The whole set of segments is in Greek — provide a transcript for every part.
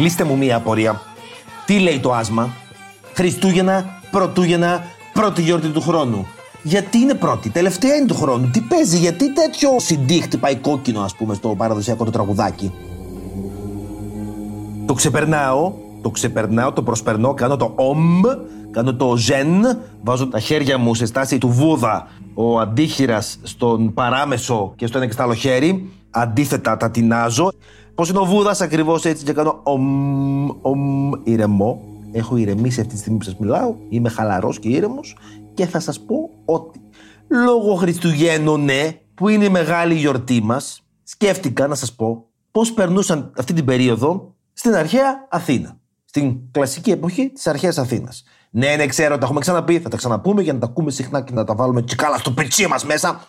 Λύστε μου μία απορία. Τι λέει το άσμα; Χριστούγεννα, Πρωτούγεννα, πρώτη γιορτή του χρόνου. Γιατί είναι πρώτη, τελευταία είναι του χρόνου. Τι παίζει, γιατί τέτοιο συντή χτυπάει κόκκινο, ας πούμε, στο παραδοσιακό το τραγουδάκι; Το ξεπερνάω, το ξεπερνάω, το προσπερνώ, κάνω το ομ, κάνω το ζεν, βάζω τα χέρια μου σε στάση του Βούδα, ο αντίχειρας στον παράμεσο και στο ένα και στο άλλο χέρι, αντίθετα τα τεινάζω. Πώς είναι ο Βούδας ακριβώς έτσι και κάνω ομ, ομ, ηρεμό. Έχω ηρεμήσει αυτή τη στιγμή που σας μιλάω, είμαι χαλαρός και ήρεμος και θα σας πω ότι λόγω Χριστουγέννων, ναι, που είναι η μεγάλη γιορτή μας, σκέφτηκα να σας πω πώς περνούσαν αυτή την περίοδο στην αρχαία Αθήνα. Στην κλασική εποχή της αρχαίας Αθήνας. Ναι, ναι, ξέρω, τα έχουμε ξαναπεί, θα τα ξαναπούμε για να τα ακούμε συχνά και να τα βάλουμε και καλά στο πετσί μας μέσα.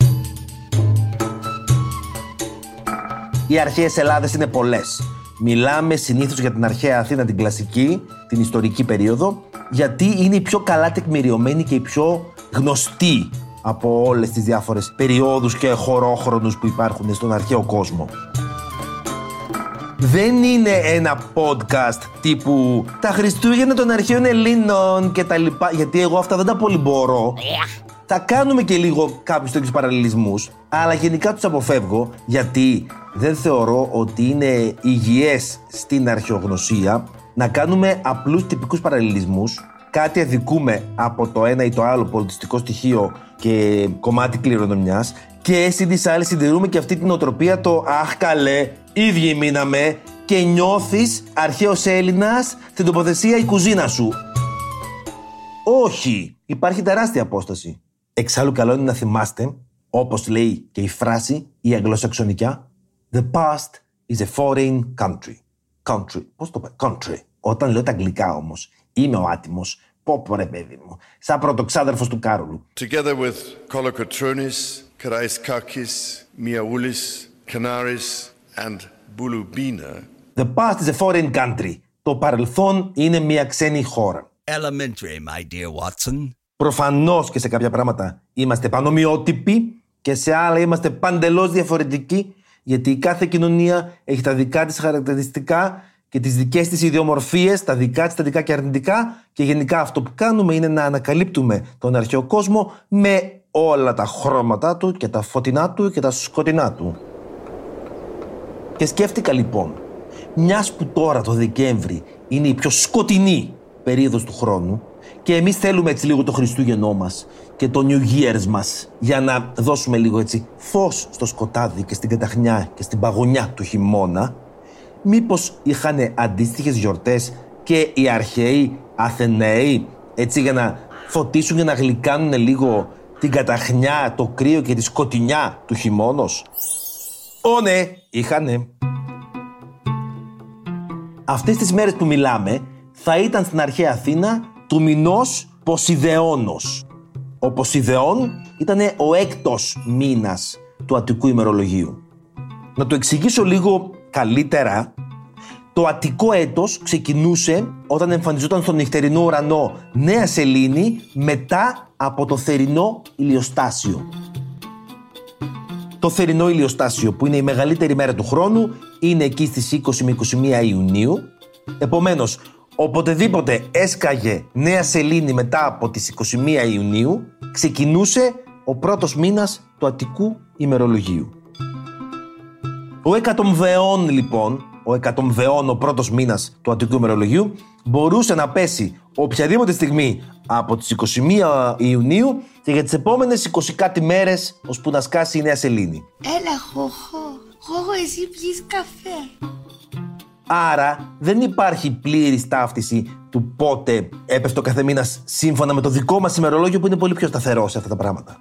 Οι αρχαίες Ελλάδες είναι πολλές. Μιλάμε συνήθως για την αρχαία Αθήνα, την κλασική, την ιστορική περίοδο, γιατί είναι η πιο καλά τεκμηριωμένη και η πιο γνωστή από όλες τις διάφορες περιόδους και χωρόχρονους που υπάρχουν στον αρχαίο κόσμο. Δεν είναι ένα podcast τύπου τα Χριστούγεννα των αρχαίων Ελλήνων και τα λοιπά, γιατί εγώ αυτά δεν τα πολύ μπορώ. Θα κάνουμε και λίγο κάποιους τέτοιους παραλληλισμούς, αλλά γενικά τους αποφεύγω, γιατί δεν θεωρώ ότι είναι υγιές στην αρχαιογνωσία να κάνουμε απλούς τυπικούς παραλληλισμούς, κάτι αδικούμε από το ένα ή το άλλο πολιτιστικό στοιχείο και κομμάτι κληρονομιάς και συν τις άλλες συντηρούμε και αυτή την οτροπία το «Αχ καλέ, ίδιοι μείναμε» και νιώθεις αρχαίος Έλληνας στην τοποθεσία η κουζίνα σου. Όχι, υπάρχει τεράστια απόσταση. Εξάλλου καλό είναι να θυμάστε, όπως λέει και η φράση, η αγγλοσαξονικιά, The past is a foreign country. Country. Πώς το πω, country. Όταν λέω τα αγγλικά όμως, είμαι ο άτιμος, πω πω ρε παιδί μου, σαν πρωτοξάδερφος του Κάρολου. Together with Kolokotronis, Karaiskakis, Miaoulis, Canaris and Bulubina, The past is a foreign country. Το παρελθόν είναι μια ξένη χώρα. Elementary, my dear Watson. Προφανώς και σε κάποια πράγματα είμαστε πανομοιότυποι και σε άλλα είμαστε παντελώς διαφορετικοί γιατί η κάθε κοινωνία έχει τα δικά της χαρακτηριστικά και τις δικές της ιδιομορφίες, τα δικά της θετικά και αρνητικά και γενικά αυτό που κάνουμε είναι να ανακαλύπτουμε τον αρχαίο κόσμο με όλα τα χρώματα του και τα φωτεινά του και τα σκοτεινά του. Και σκέφτηκα λοιπόν, μιας που τώρα το Δεκέμβρη είναι η πιο σκοτεινή περίοδος του χρόνου και εμείς θέλουμε έτσι λίγο το Χριστούγεννό μας και το New Year's μας για να δώσουμε λίγο έτσι φως στο σκοτάδι και στην καταχνιά και στην παγωνιά του χειμώνα μήπως είχαν αντίστοιχες γιορτές και οι αρχαίοι Αθεναίοι έτσι για να φωτίσουν και να γλυκάνουν λίγο την καταχνιά, το κρύο και τη σκοτεινιά του χειμώνος. Ω ναι, είχανε. Αυτές τις μέρες που μιλάμε θα ήταν στην αρχαία Αθήνα του μηνός Ποσειδεώνος. Ο Ποσειδεών ήταν ο έκτος μήνας του Αττικού ημερολογίου. Να το εξηγήσω λίγο καλύτερα, το Αττικό έτος ξεκινούσε όταν εμφανιζόταν στον νυχτερινό ουρανό νέα σελήνη μετά από το θερινό ηλιοστάσιο. Το θερινό ηλιοστάσιο που είναι η μεγαλύτερη μέρα του χρόνου είναι εκεί στις 20 με 21 Ιουνίου. Επομένως, οποτεδήποτε έσκαγε νέα σελήνη μετά από τις 21 Ιουνίου, ξεκινούσε ο πρώτος μήνας του Αττικού ημερολογίου. Ο εκατομβεών λοιπόν, ο εκατομβεών ο πρώτος μήνας του Αττικού ημερολογίου, μπορούσε να πέσει οποιαδήποτε στιγμή από τις 21 Ιουνίου και για τις επόμενες 20 κάτι μέρες ώσπου να σκάσει η νέα σελήνη. Έλα, χωχώ. Χωχώ, εσύ πιείς καφέ. Άρα δεν υπάρχει πλήρη ταύτιση του πότε έπεφτε ο κάθε μήνας σύμφωνα με το δικό μας ημερολόγιο που είναι πολύ πιο σταθερό σε αυτά τα πράγματα.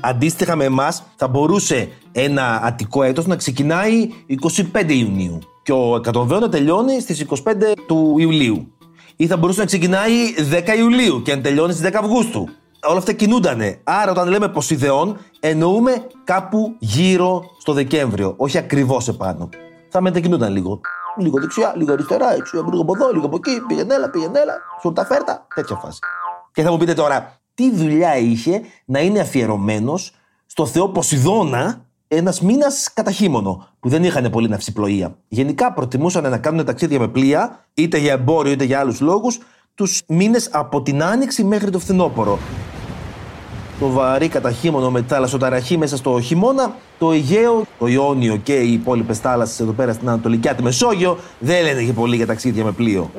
Αντίστοιχα με εμάς, θα μπορούσε ένα αττικό έτος να ξεκινάει 25 Ιουνίου και ο εκατοβέο να τελειώνει στις 25 του Ιουλίου. Ή θα μπορούσε να ξεκινάει 10 Ιουλίου και να τελειώνει στις 10 Αυγούστου. Όλα αυτά κινούντανε. Άρα, όταν λέμε Ποσειδεών, εννοούμε κάπου γύρω στο Δεκέμβριο, όχι ακριβώς επάνω. Θα μετακινούνταν λίγο. Λίγο δεξιά, λίγο αριστερά, έτσι, λίγο από εδώ, λίγο από εκεί. Πήγαινε έλα, πήγαινε έλα, σουρτα φέρτα. Τέτοια φάση. Και θα μου πείτε τώρα, τι δουλειά είχε να είναι αφιερωμένος στο θεό Ποσειδώνα ένας μήνας κατά χείμωνο, που δεν είχαν πολύ ναυσιπλοεία. Γενικά προτιμούσαν να κάνουν ταξίδια με πλοία, είτε για εμπόριο είτε για άλλους λόγους, τους μήνες από την άνοιξη μέχρι το φθινόπωρο. Το βαρύ καταχύμωνο με θαλασσοταραχή μέσα στο χειμώνα, το Αιγαίο, το Ιόνιο και οι υπόλοιπες θάλασσες εδώ πέρα στην Ανατολική τη Μεσόγειο δεν λένε και πολύ για ταξίδια με πλοίο.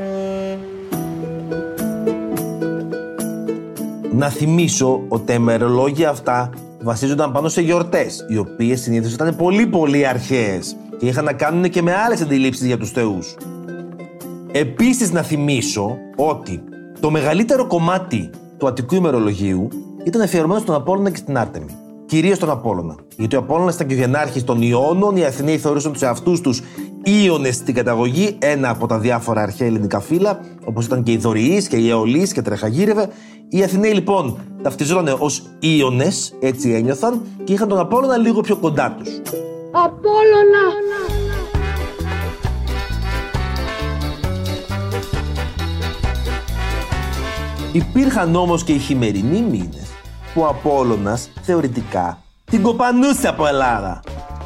Να θυμίσω ότι τα ημερολόγια αυτά βασίζονταν πάνω σε γιορτές, οι οποίες συνήθως ήταν πολύ πολύ αρχαίες και είχαν να κάνουν και με άλλες αντιλήψεις για τους θεούς. Επίσης να θυμίσω ότι το μεγαλύτερο κομμάτι του Αττικού ημερολογίου ήταν αφιερωμένο στον Απόλλωνα και στην Άρτεμη. Κυρίως στον Απόλλωνα. Γιατί ο Απόλλωνας ήταν και ο γενάρχης των Ιώνων, οι Αθηναίοι θεωρούσαν τους εαυτούς τους Ήονε στην καταγωγή, ένα από τα διάφορα αρχαία ελληνικά φύλλα, όπως ήταν και οι Δωριείς και οι Αιολείς και τρεχαγύρευε. Οι Αθηναίοι λοιπόν ταυτιζόταν ως Ίωνες, έτσι ένιωθαν, και είχαν τον Απόλλωνα λίγο πιο κοντά τους. Απόλλωνα! Υπήρχαν όμως και οι χειμερινοί μήνες που ο Απόλλωνας θεωρητικά την κοπανούσε από Ελλάδα.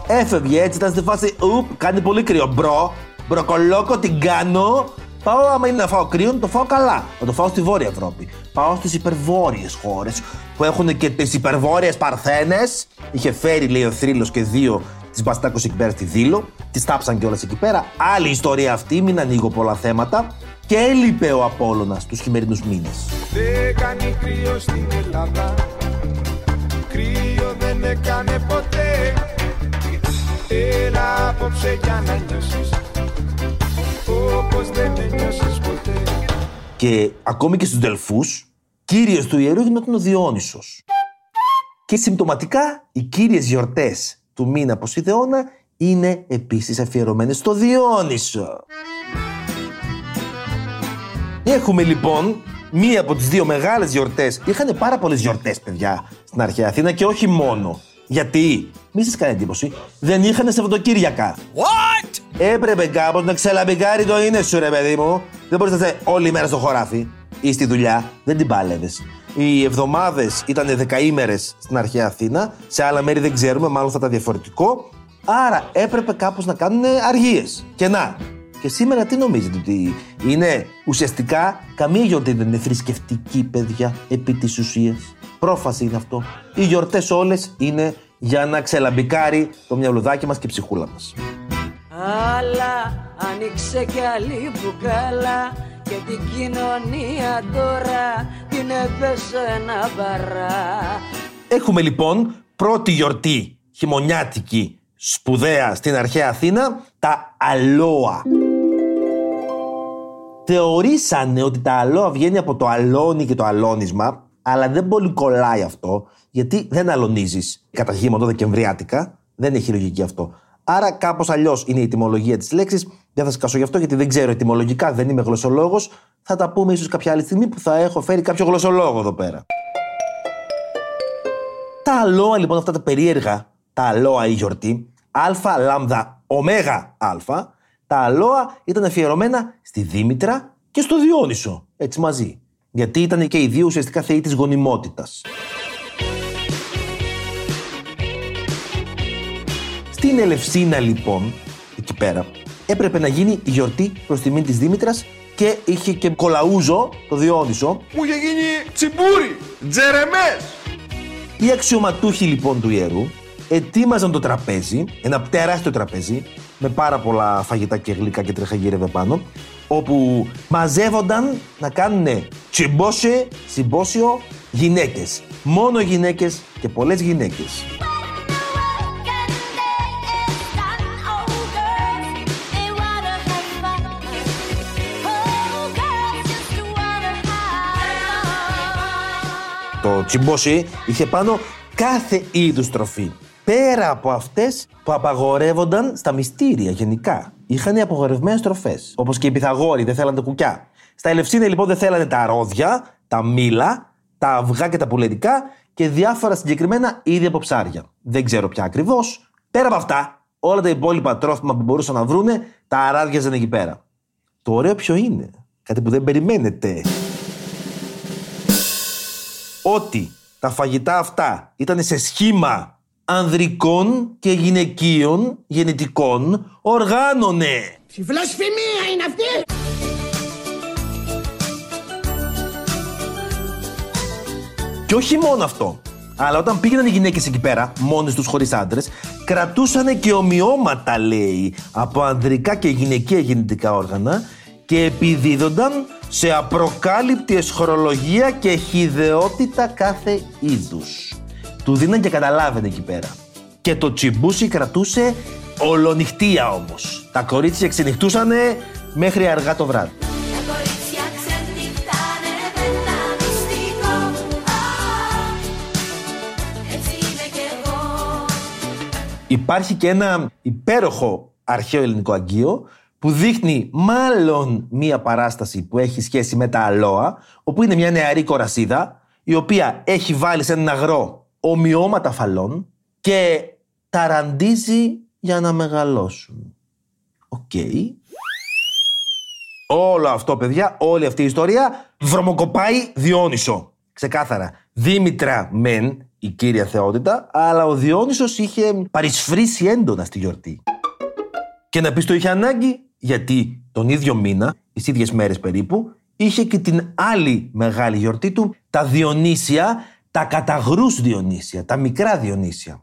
Έφευγε έτσι, ήταν στη φάση «Ουπ, κάνει πολύ κρύο, bro, μπροκολόκο, την κάνω, Πάω άμα είναι να φάω κρύο, να το φάω καλά. Να το φάω στη Βόρεια Ευρώπη. Πάω στις υπερβόρειε χώρες που έχουν και τις υπερβόρειε Παρθένες. Είχε φέρει, λέει ο Θρύλος και δύο της Μπαστάκος εκεί πέρα στη Δήλο. Τις τάψαν κιόλας εκεί πέρα. Άλλη ιστορία αυτή, μην ανοίγω πολλά θέματα. Και έλειπε ο Απόλλωνας τους χειμερινούς μήνες. Δεν κάνει κρύο στην Ελλάδα Κρύο δεν έκανε ποτέ Έλα απόψε για να νιώσεις Όπως δεν νιώσεις ποτέ Και ακόμη και στους Δελφούς, κύριος του ιερού γινόταν ο Διόνυσος. Και συμπτωματικά, οι κύριες γιορτές του μήνα Ποσειδεώνα είναι επίσης αφιερωμένες στο Διόνυσο. Έχουμε λοιπόν μία από τις δύο μεγάλες γιορτές. Είχαν πάρα πολλές γιορτές, παιδιά, στην αρχαία Αθήνα και όχι μόνο. Γιατί, μη σας κάνει εντύπωση, δεν είχαν Σαββατοκύριακα. What? Έπρεπε κάπως να ξελαμπικάρει το είναι σου, ρε παιδί μου. Δεν μπορείς να είσαι όλη μέρα στο χωράφι ή στη δουλειά. Δεν την πάλευες. Οι εβδομάδες ήταν δεκαήμερες στην αρχαία Αθήνα. Σε άλλα μέρη δεν ξέρουμε, μάλλον θα ήταν διαφορετικό. Άρα έπρεπε κάπως να κάνουν αργίες. Και να, και σήμερα τι νομίζετε ότι είναι ουσιαστικά καμία γιορτή δεν είναι θρησκευτική, παιδιά, επί της ουσίας; Πρόφαση είναι αυτό. Οι γιορτές όλες είναι για να ξελαμπικάρει το μυαλουδάκι μας και η ψυχούλα μας. Αλλά άνοιξε κι άλλη μπουκάλα και την κοινωνία τώρα την έπεσε ένα μπαρά. Έχουμε λοιπόν πρώτη γιορτή χειμωνιάτικη σπουδαία στην αρχαία Αθήνα, τα αλόα. Θεωρήσανε ότι τα αλόα βγαίνει από το αλόνι και το αλόνισμα, αλλά δεν πολύ κολλάει αυτό, γιατί δεν αλωνίζεις κατά χείμωνο Δεκεμβριάτικα. Δεν έχει λογική αυτό. Άρα κάπως αλλιώς είναι η ετοιμολογία της λέξης. Δεν θα σκάσω γι' αυτό γιατί δεν ξέρω ετοιμολογικά, δεν είμαι γλωσσολόγος. Θα τα πούμε ίσως κάποια άλλη στιγμή που θα έχω φέρει κάποιο γλωσσολόγο εδώ πέρα. Τα αλόα λοιπόν αυτά τα περίεργα, τα αλόα η γιορτή, α, λάμδα, ωμέγα, α, τα αλόα ήταν αφιερωμένα στη Δήμητρα και στο Διόνυσο, έτσι μαζί. Γιατί ήταν και οι δύο ουσιαστικά θεοί της γονιμότητας. Στην Ελευσίνα λοιπόν, εκεί πέρα, έπρεπε να γίνει η γιορτή προς τιμήν της Δήμητρας και είχε και κολαούζο, το Διόνυσο, Μου είχε γίνει τσιμπούρι, τζερεμές Οι αξιωματούχοι λοιπόν του ιερού ετοίμαζαν το τραπέζι, ένα τεράστιο τραπέζι, με πάρα πολλά φαγητά και γλυκά και τρεχαγύρευε πάνω, όπου μαζεύονταν να κάνουν τσιμπόσε, συμπόσιο, γυναίκες. Μόνο γυναίκες και πολλές γυναίκες. Το τσιμπόσι είχε πάνω κάθε είδους τροφή. Πέρα από αυτές που απαγορεύονταν στα μυστήρια γενικά. Είχαν απαγορευμένες τροφέ. Όπως και οι Πυθαγόροι δεν θέλανε κουκιά. Στα Ελευσίνα λοιπόν δεν θέλανε τα ρόδια, τα μήλα, τα αυγά και τα πουλερικά και διάφορα συγκεκριμένα είδη από ψάρια. Δεν ξέρω πια ακριβώς. Πέρα από αυτά, όλα τα υπόλοιπα τρόφιμα που μπορούσαν να βρούνε τα αράδιαζαν εκεί πέρα. Το ωραίο ποιο είναι; Κάτι που δεν περιμένετε. Ότι τα φαγητά αυτά ήταν σε σχήμα ανδρικών και γυναικείων γεννητικών οργάνωνε. Βλασφημία είναι αυτή! Και όχι μόνο αυτό. Αλλά όταν πήγαιναν οι γυναίκες εκεί πέρα, μόνες τους χωρίς άντρες, κρατούσαν και ομοιώματα, λέει, από ανδρικά και γυναικεία γεννητικά όργανα και επιδίδονταν σε απροκάλυπτη εσχορολογία και χιδεότητα κάθε είδους. Του δίναν και καταλάβαινε εκεί πέρα. Και το τσιμπούσι κρατούσε ολονυχτία όμως. Τα κορίτσια ξενυχτούσανε μέχρι αργά το βράδυ. Τα κορίτσια ξενυχτάνε με ένα μυστικό Α, Έτσι είμαι κι εγώ Υπάρχει και ένα υπέροχο αρχαίο ελληνικό αγγείο που δείχνει μάλλον μία παράσταση που έχει σχέση με τα Αλώα, όπου είναι μια νεαρή κορασίδα, η οποία έχει βάλει σε έναν αγρό ομοιώματα φαλλών και τα ραντίζει για να μεγαλώσουν. Οκ. Όλο αυτό, παιδιά, όλη αυτή η ιστορία βρωμοκοπάει Διόνυσο. Ξεκάθαρα. Δήμητρα μεν, η κύρια θεότητα, αλλά ο Διόνυσος είχε παρεισφρήσει έντονα στη γιορτή. Και να πεις το είχε ανάγκη, γιατί τον ίδιο μήνα, τις ίδιες μέρες περίπου, είχε και την άλλη μεγάλη γιορτή του, τα Διονύσια, τα καταγρούς Διονύσια, τα μικρά Διονύσια.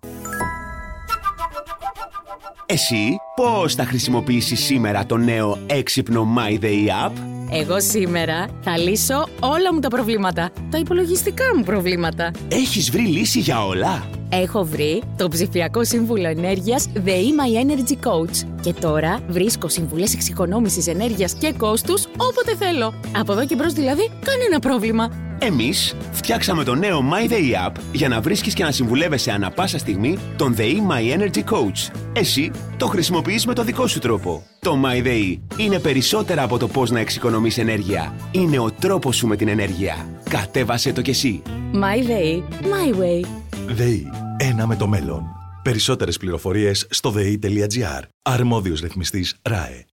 Εσύ πώς θα χρησιμοποιήσεις σήμερα το νέο έξυπνο My Day App? Εγώ σήμερα θα λύσω όλα μου τα προβλήματα. Τα υπολογιστικά μου προβλήματα. Έχεις βρει λύση για όλα; Έχω βρει το ψηφιακό σύμβουλο ενέργειας The My Energy Coach. Και τώρα βρίσκω συμβουλές εξοικονόμησης ενέργειας και κόστους όποτε θέλω. Από εδώ και μπρος δηλαδή κανένα πρόβλημα. Εμείς φτιάξαμε το νέο My Day App για να βρίσκεις και να συμβουλεύεσαι ανα πάσα στιγμή τον The My Energy Coach. Εσύ το χρησιμοποιείς με το δικό σου τρόπο. Το My Day είναι περισσότερα από το πώς να εξοικονομείς ενέργεια. Είναι ο τρόπος σου με την ενέργεια. Κατέβασέ το κι εσύ. My Day, My Way. ΔΕΗ. Ένα με το μέλλον. Περισσότερες πληροφορίες στο ΔΕΗ.gr. Αρμόδιος ρυθμιστής ΡΑΕ.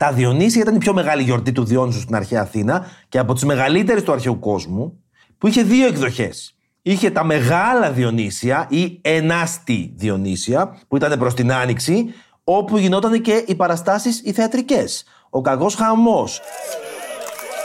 Τα Διονύσια ήταν η πιο μεγάλη γιορτή του Διόνυσου στην αρχαία Αθήνα και από τις μεγαλύτερες του αρχαίου κόσμου, που είχε δύο εκδοχές. Είχε τα μεγάλα Διονύσια ή ενάστη Διονύσια, που ήταν προς την Άνοιξη, όπου γινόταν και οι παραστάσεις οι θεατρικές. Ο κακός χαμός.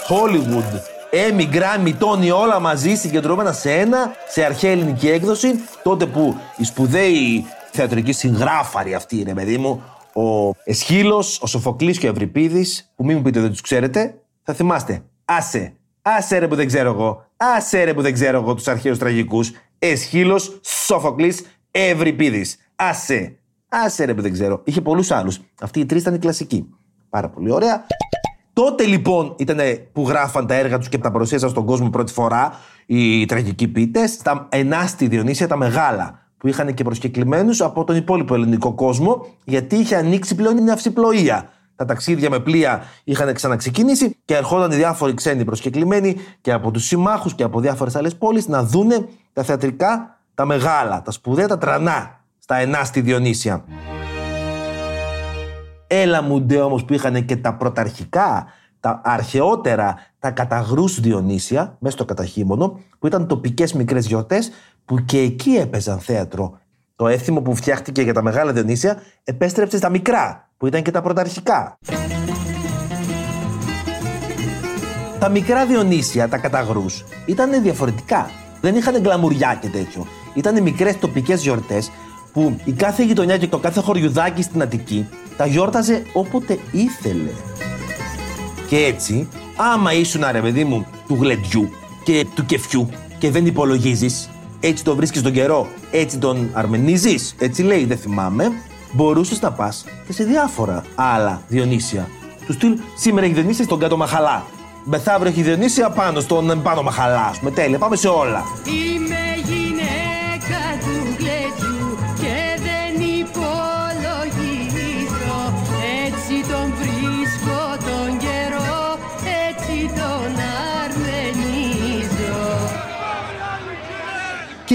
Hollywood, Έμι, Γκράμι, Τόνι, όλα μαζί συγκεντρώμενα σε ένα, σε αρχαία ελληνική έκδοση, τότε που οι σπουδαίοι θεατρικοί συγγράφαροι αυτοί, ρε παιδί μου, ο Εσχύλος, ο Σοφοκλής και ο Ευρυπίδης, που μην μου πείτε δεν τους ξέρετε, θα θυμάστε. Άσε, άσε ρε που δεν ξέρω εγώ, άσε ρε που δεν ξέρω εγώ τους αρχαίους τραγικούς. Εσχύλος, Σοφοκλής, Ευρυπίδης. Άσε, άσε ρε που δεν ξέρω. Είχε πολλούς άλλους. Αυτοί οι τρεις ήταν οι κλασικοί. Πάρα πολύ ωραία. Τότε λοιπόν ήταν που γράφαν τα έργα τους και τα παρουσίασαν στον κόσμο πρώτη φορά οι τραγικοί ποιητέ, στα ενάστη Διονύσια, τα μεγάλα, που είχαν και προσκεκλημένους από τον υπόλοιπο ελληνικό κόσμο, γιατί είχε ανοίξει πλέον η ναυσιπλοεία. Τα ταξίδια με πλοία είχαν ξαναξεκινήσει και ερχόταν οι διάφοροι ξένοι προσκεκλημένοι και από τους συμμάχους και από διάφορες άλλες πόλεις να δούνε τα θεατρικά, τα μεγάλα, τα σπουδαία, τα τρανά στα ενάστη Διονύσια. Έλα μου ντε όμως που είχαν και τα πρωταρχικά, τα αρχαιότερα, τα καταγρούς Διονύσια, μέσα στο καταχύμωνο, που ήταν τοπικές μικρές γιορτές, που και εκεί έπαιζαν θέατρο. Το έθιμο που φτιάχτηκε για τα μεγάλα Διονύσια επέστρεψε στα μικρά, που ήταν και τα πρωταρχικά. Τα μικρά Διονύσια, τα καταγρούς, ήταν διαφορετικά. Δεν είχαν γκλαμουριά και τέτοιο. Ήταν μικρές τοπικές γιορτές που η κάθε γειτονιά και το κάθε χωριουδάκι στην Αττική τα γιόρταζε όποτε ήθελε. Και έτσι, άμα ήσουν ρε παιδί μου του γλεντιού και του κεφιού και δεν υπολογίζεις, έτσι το βρίσκεις τον καιρό, έτσι τον αρμενίζεις, έτσι λέει, δεν θυμάμαι, μπορούσες να πας και σε διάφορα άλλα Διονύσια. Του στυλ σήμερα έχει Διονύσια στον κάτω Μαχαλά. Μεθαύριο έχει η Διονύσια πάνω στον πάνω μαχαλά. ας πούμε. τέλεια, πάμε σε όλα.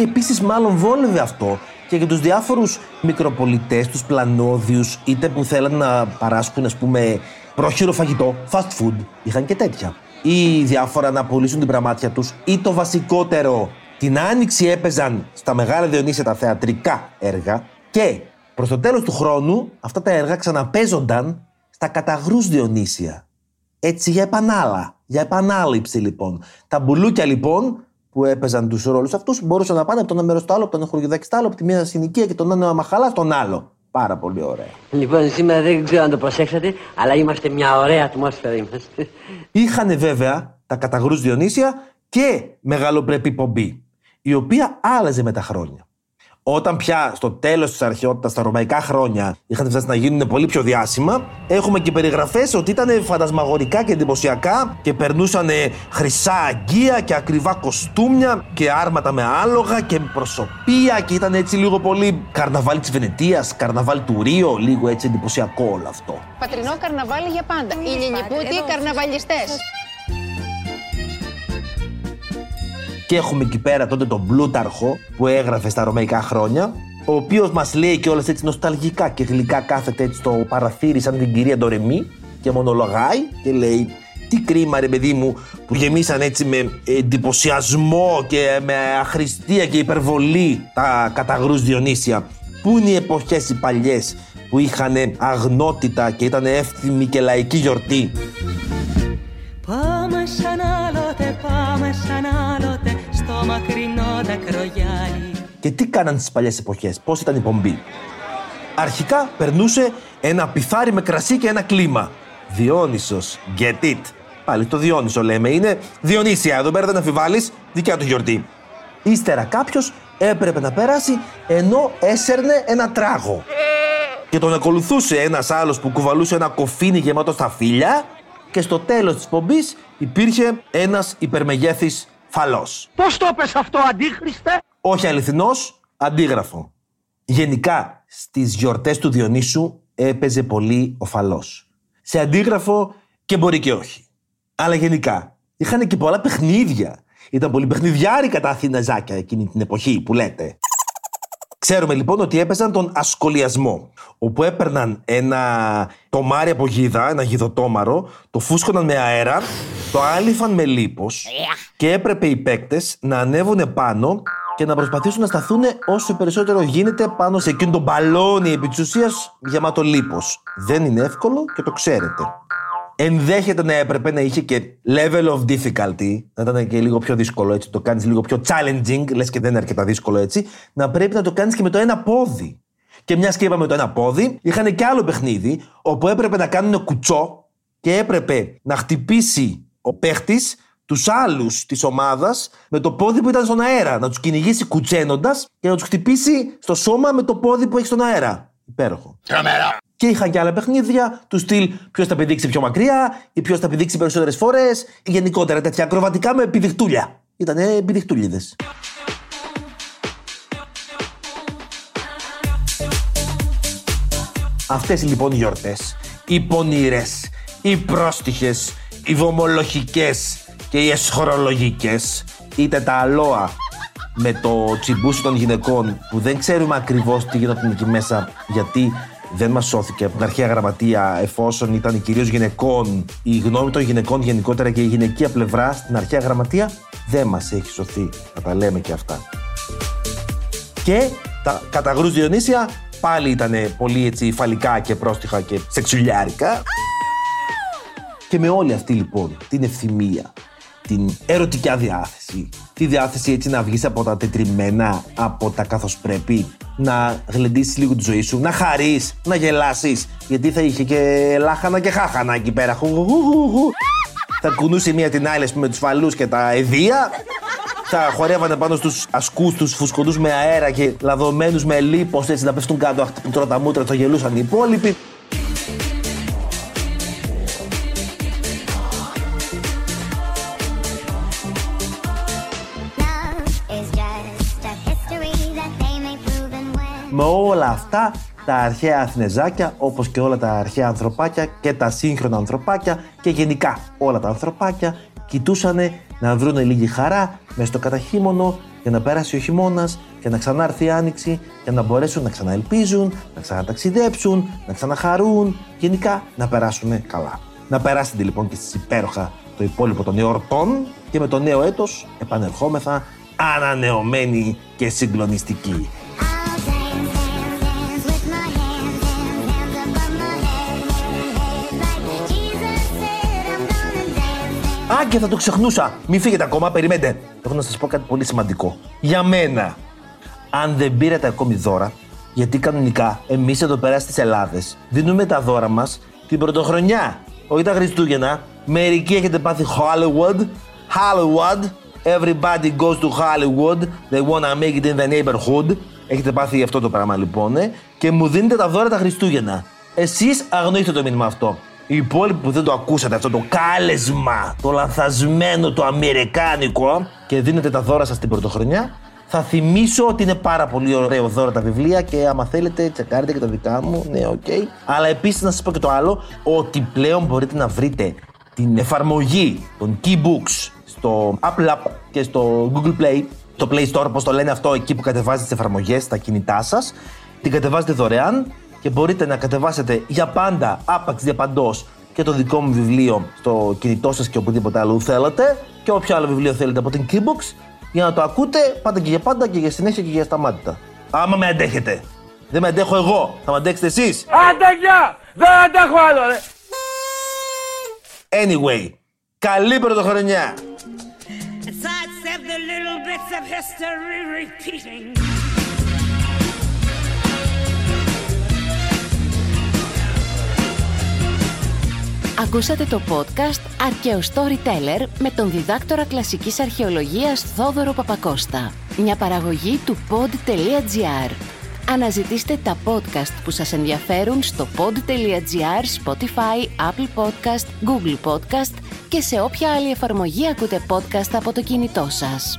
Και επίσης, μάλλον βόλευε αυτό και για τους διάφορους μικροπολιτές, τους πλανόδιους, είτε που θέλαν να παράσχουν, ας πούμε, πρόχειρο φαγητό, fast food. Είχαν και τέτοια. Ή διάφορα να πουλήσουν την πραμάτια τους, ή το βασικότερο, την άνοιξη έπαιζαν στα μεγάλα Διονύσια τα θεατρικά έργα και προς το τέλος του χρόνου αυτά τα έργα ξαναπέζονταν στα καταγρούς Διονύσια. Έτσι για επανάλα. Για επανάληψη λοιπόν. Τα μπουλούκια λοιπόν που έπαιζαν τους ρόλους αυτούς μπορούσαν να πάνε από το ένα μέρος στο άλλο, από το ένα χωριουδάκι στο άλλο, από τη μία συνοικία και τον ένα μαχαλά στον άλλο. Πάρα πολύ ωραία. Λοιπόν, σήμερα δεν ξέρω αν το προσέξατε, αλλά είμαστε μια ωραία ατμόσφαιρα είμαστε. Είχαν βέβαια τα καταγρού Διονύσια και μεγαλοπρεπή πομπή, η οποία άλλαζε με τα χρόνια. Όταν πια στο τέλος της αρχαιότητας, στα ρωμαϊκά χρόνια, είχαν φτάσει να γίνουν πολύ πιο διάσημα, έχουμε και περιγραφές ότι ήταν φαντασμαγορικά και εντυπωσιακά και περνούσαν χρυσά αγγεία και ακριβά κοστούμια και άρματα με άλογα και προσωπία και ήταν έτσι λίγο πολύ καρναβάλι της Βενετίας, καρναβάλι του Ρίο, λίγο έτσι εντυπωσιακό όλο αυτό. Πατρινό καρναβάλι για πάντα. Οι Λιλιπούτοι καρναβαλιστές. Και έχουμε εκεί πέρα τότε τον Πλούταρχο που έγραφε στα ρωμαϊκά χρόνια, ο οποίος μας λέει και όλες έτσι νοσταλγικά και γλυκά κάθεται έτσι στο παραθύρι σαν την κυρία Ντορεμή και μονολογάει και λέει τι κρίμα ρε παιδί μου που γεμίσαν έτσι με εντυπωσιασμό και με αχρηστία και υπερβολή τα καταγρούς Διονύσια. Πού είναι οι εποχές οι παλιές που είχαν αγνότητα και ήταν εύθυμη και λαϊκή γιορτή; Πάμε σαν άλλοτε, πάμε σαν άλλοτε στο μακρινό δακρογιάλι Και τι κάναν στις παλιές εποχές, πώς ήταν η πομπή; Αρχικά περνούσε ένα πιθάρι με κρασί και ένα κλίμα. Διόνυσος, get it. Πάλι το Διόνυσο λέμε, είναι Διονύσια, εδώ πέρα δεν αμφιβάλλεις, δικιά του γιορτή. Ύστερα κάποιος έπρεπε να περάσει ενώ έσερνε ένα τράγο. Και τον ακολουθούσε ένας άλλος που κουβαλούσε ένα κοφίνι γεμάτο στα φύλλα και στο τέλος της πομπής υπήρχε ένας υπερμεγέθης φαλός. Πώς το πες αυτό, Αντίχριστε; Όχι αληθινός, αντίγραφο. Γενικά, στις γιορτές του Διονύσου έπαιζε πολύ ο φαλός. Σε αντίγραφο και μπορεί και όχι. Αλλά γενικά, είχαν και πολλά παιχνίδια. Ήταν πολύ παιχνιδιάρικα τα Αθηναζάκια εκείνη την εποχή που λέτε. Ξέρουμε λοιπόν ότι έπαιζαν τον ασκολιασμό, όπου έπαιρναν ένα τομάρι από γίδα, ένα γιδοτόμαρο, το φούσκωναν με αέρα, το άλυφαν με λίπος και έπρεπε οι παίκτες να ανέβουν πάνω και να προσπαθήσουν να σταθούν όσο περισσότερο γίνεται πάνω σε εκείνο το μπαλόνι επί της ουσίας γεμάτο λίπος. Δεν είναι εύκολο και το ξέρετε. Ενδέχεται να έπρεπε να είχε και level of difficulty, να ήταν και λίγο πιο δύσκολο έτσι, το κάνεις λίγο πιο challenging, λες και δεν είναι αρκετά δύσκολο έτσι, να πρέπει να το κάνεις και με το ένα πόδι. Και μιας και είπαμε το ένα πόδι, είχαν και άλλο παιχνίδι, όπου έπρεπε να κάνουν κουτσό και έπρεπε να χτυπήσει ο παίχτης τους άλλους της ομάδας με το πόδι που ήταν στον αέρα. Να τους κυνηγήσει κουτσένοντας και να τους χτυπήσει στο σώμα με το πόδι που έχει στον αέρα. Υπέροχο. Τρομερό. Και είχαν και άλλα παιχνίδια του στυλ ποιος θα πηδήξει πιο μακριά ή ποιος θα πηδήξει περισσότερες φορές. Γενικότερα τέτοια ακροβατικά με πηδιχτούλια. Ήτανε πηδιχτούλιδε. Αυτές λοιπόν οι γιορτές, οι πονηρές, οι πρόστιχες, οι βομολογικές και οι εσχορολογικές, είτε τα αλόα με το τσιμπούσι των γυναικών που δεν ξέρουμε ακριβώς τι γινόταν εκεί μέσα γιατί δεν μας σώθηκε από την αρχαία γραμματεία εφόσον ήταν κυρίως γυναικών η γνώμη των γυναικών γενικότερα και η γυναικεία πλευρά στην αρχαία γραμματεία δεν μας έχει σωθεί να τα λέμε και αυτά και τα καταγρούς Διονύσια πάλι ήταν πολύ έτσι φαλικά και πρόστιχα και σεξουλιάρικα. Και με όλη αυτή λοιπόν την ευθυμία, την ερωτική διάθεση, τη διάθεση έτσι να βγεις από τα τετριμένα, από τα καθώς πρέπει, να γλεντήσεις λίγο τη ζωή σου, να χαρείς, να γελάσεις, γιατί θα είχε και λάχανα και χάχανα εκεί πέρα. Χου, χου, χου, χου. Θα κουνούσε μία την άλλη ας πούμε, με τους φαλούς και τα εδία θα χορεύανε πάνω στους ασκούς τους φουσκωτούς με αέρα και λαδωμένους με λίπος έτσι να πέφτουν κάτω αχτυπούν τα μούτρα, το γελούσαν οι υπόλοιποι. Με όλα αυτά τα αρχαία Αθηνεζάκια, όπως και όλα τα αρχαία ανθρωπάκια και τα σύγχρονα ανθρωπάκια και γενικά όλα τα ανθρωπάκια κοιτούσαν να βρουν λίγη χαρά μέσα στο καταχύμωνο για να πέρασει ο χειμώνας και να ξανάρθει η άνοιξη και να μπορέσουν να ξαναελπίζουν, να ξαναταξιδέψουν, να ξαναχαρούν, γενικά να περάσουν καλά. Να περάσετε λοιπόν και στις υπέροχα το υπόλοιπο των εορτών και με το νέο έτος επανερχόμεθα ανανεωμένοι και συγκλονιστικοί. Α, και θα το ξεχνούσα. Μην φύγετε ακόμα, περιμένετε. Έχω να σας πω κάτι πολύ σημαντικό. Για μένα, αν δεν πήρατε ακόμη δώρα, γιατί κανονικά εμείς εδώ πέρα στις Ελλάδες δίνουμε τα δώρα μας την πρωτοχρονιά. Όχι τα Χριστούγεννα. Μερικοί έχετε πάθει Hollywood. Hollywood. Everybody goes to Hollywood. They wanna make it in the neighborhood. Έχετε πάθει αυτό το πράγμα λοιπόν. Ε; Και μου δίνετε τα δώρα τα Χριστούγεννα. Εσείς αγνοήστε το μήνυμα αυτό. Οι υπόλοιποι που δεν το ακούσατε αυτό το κάλεσμα, το λανθασμένο, το αμερικάνικο και δίνετε τα δώρα σας την πρωτοχρονιά, θα θυμίσω ότι είναι πάρα πολύ ωραίο δώρα τα βιβλία και άμα θέλετε τσεκάρετε και τα δικά μου, ναι OK. Okay. Αλλά επίσης να σας πω και το άλλο, ότι πλέον μπορείτε να βρείτε την εφαρμογή των Keybooks στο Apple App και στο Google Play, το Play Store, όπως το λένε αυτό, εκεί που κατεβάζετε τις εφαρμογές στα κινητά σας. Την κατεβάζετε δωρεάν και μπορείτε να κατεβάσετε για πάντα, άπαξ διαπαντός, και το δικό μου βιβλίο στο κινητό σας και οπουδήποτε άλλο θέλετε και όποιο άλλο βιβλίο θέλετε από την Keybox για να το ακούτε πάντα και για πάντα και για συνέχεια και για σταμάτητα. Άμα με αντέχετε. Δεν με αντέχω εγώ. Θα με αντέξετε εσείς. Αντέχεια! Δεν αντέχω άλλο, ρε! Anyway, καλή πρωτοχρονιά! Sidestep the little bits of history repeating. Ακούσατε το podcast «Αρκαίο Storyteller» με τον διδάκτορα κλασικής αρχαιολογίας Θόδωρο Παπακώστα. Μια παραγωγή του pod.gr. Αναζητήστε τα podcast που σας ενδιαφέρουν στο pod.gr, Spotify, Apple Podcast, Google Podcast και σε όποια άλλη εφαρμογή ακούτε podcast από το κινητό σας.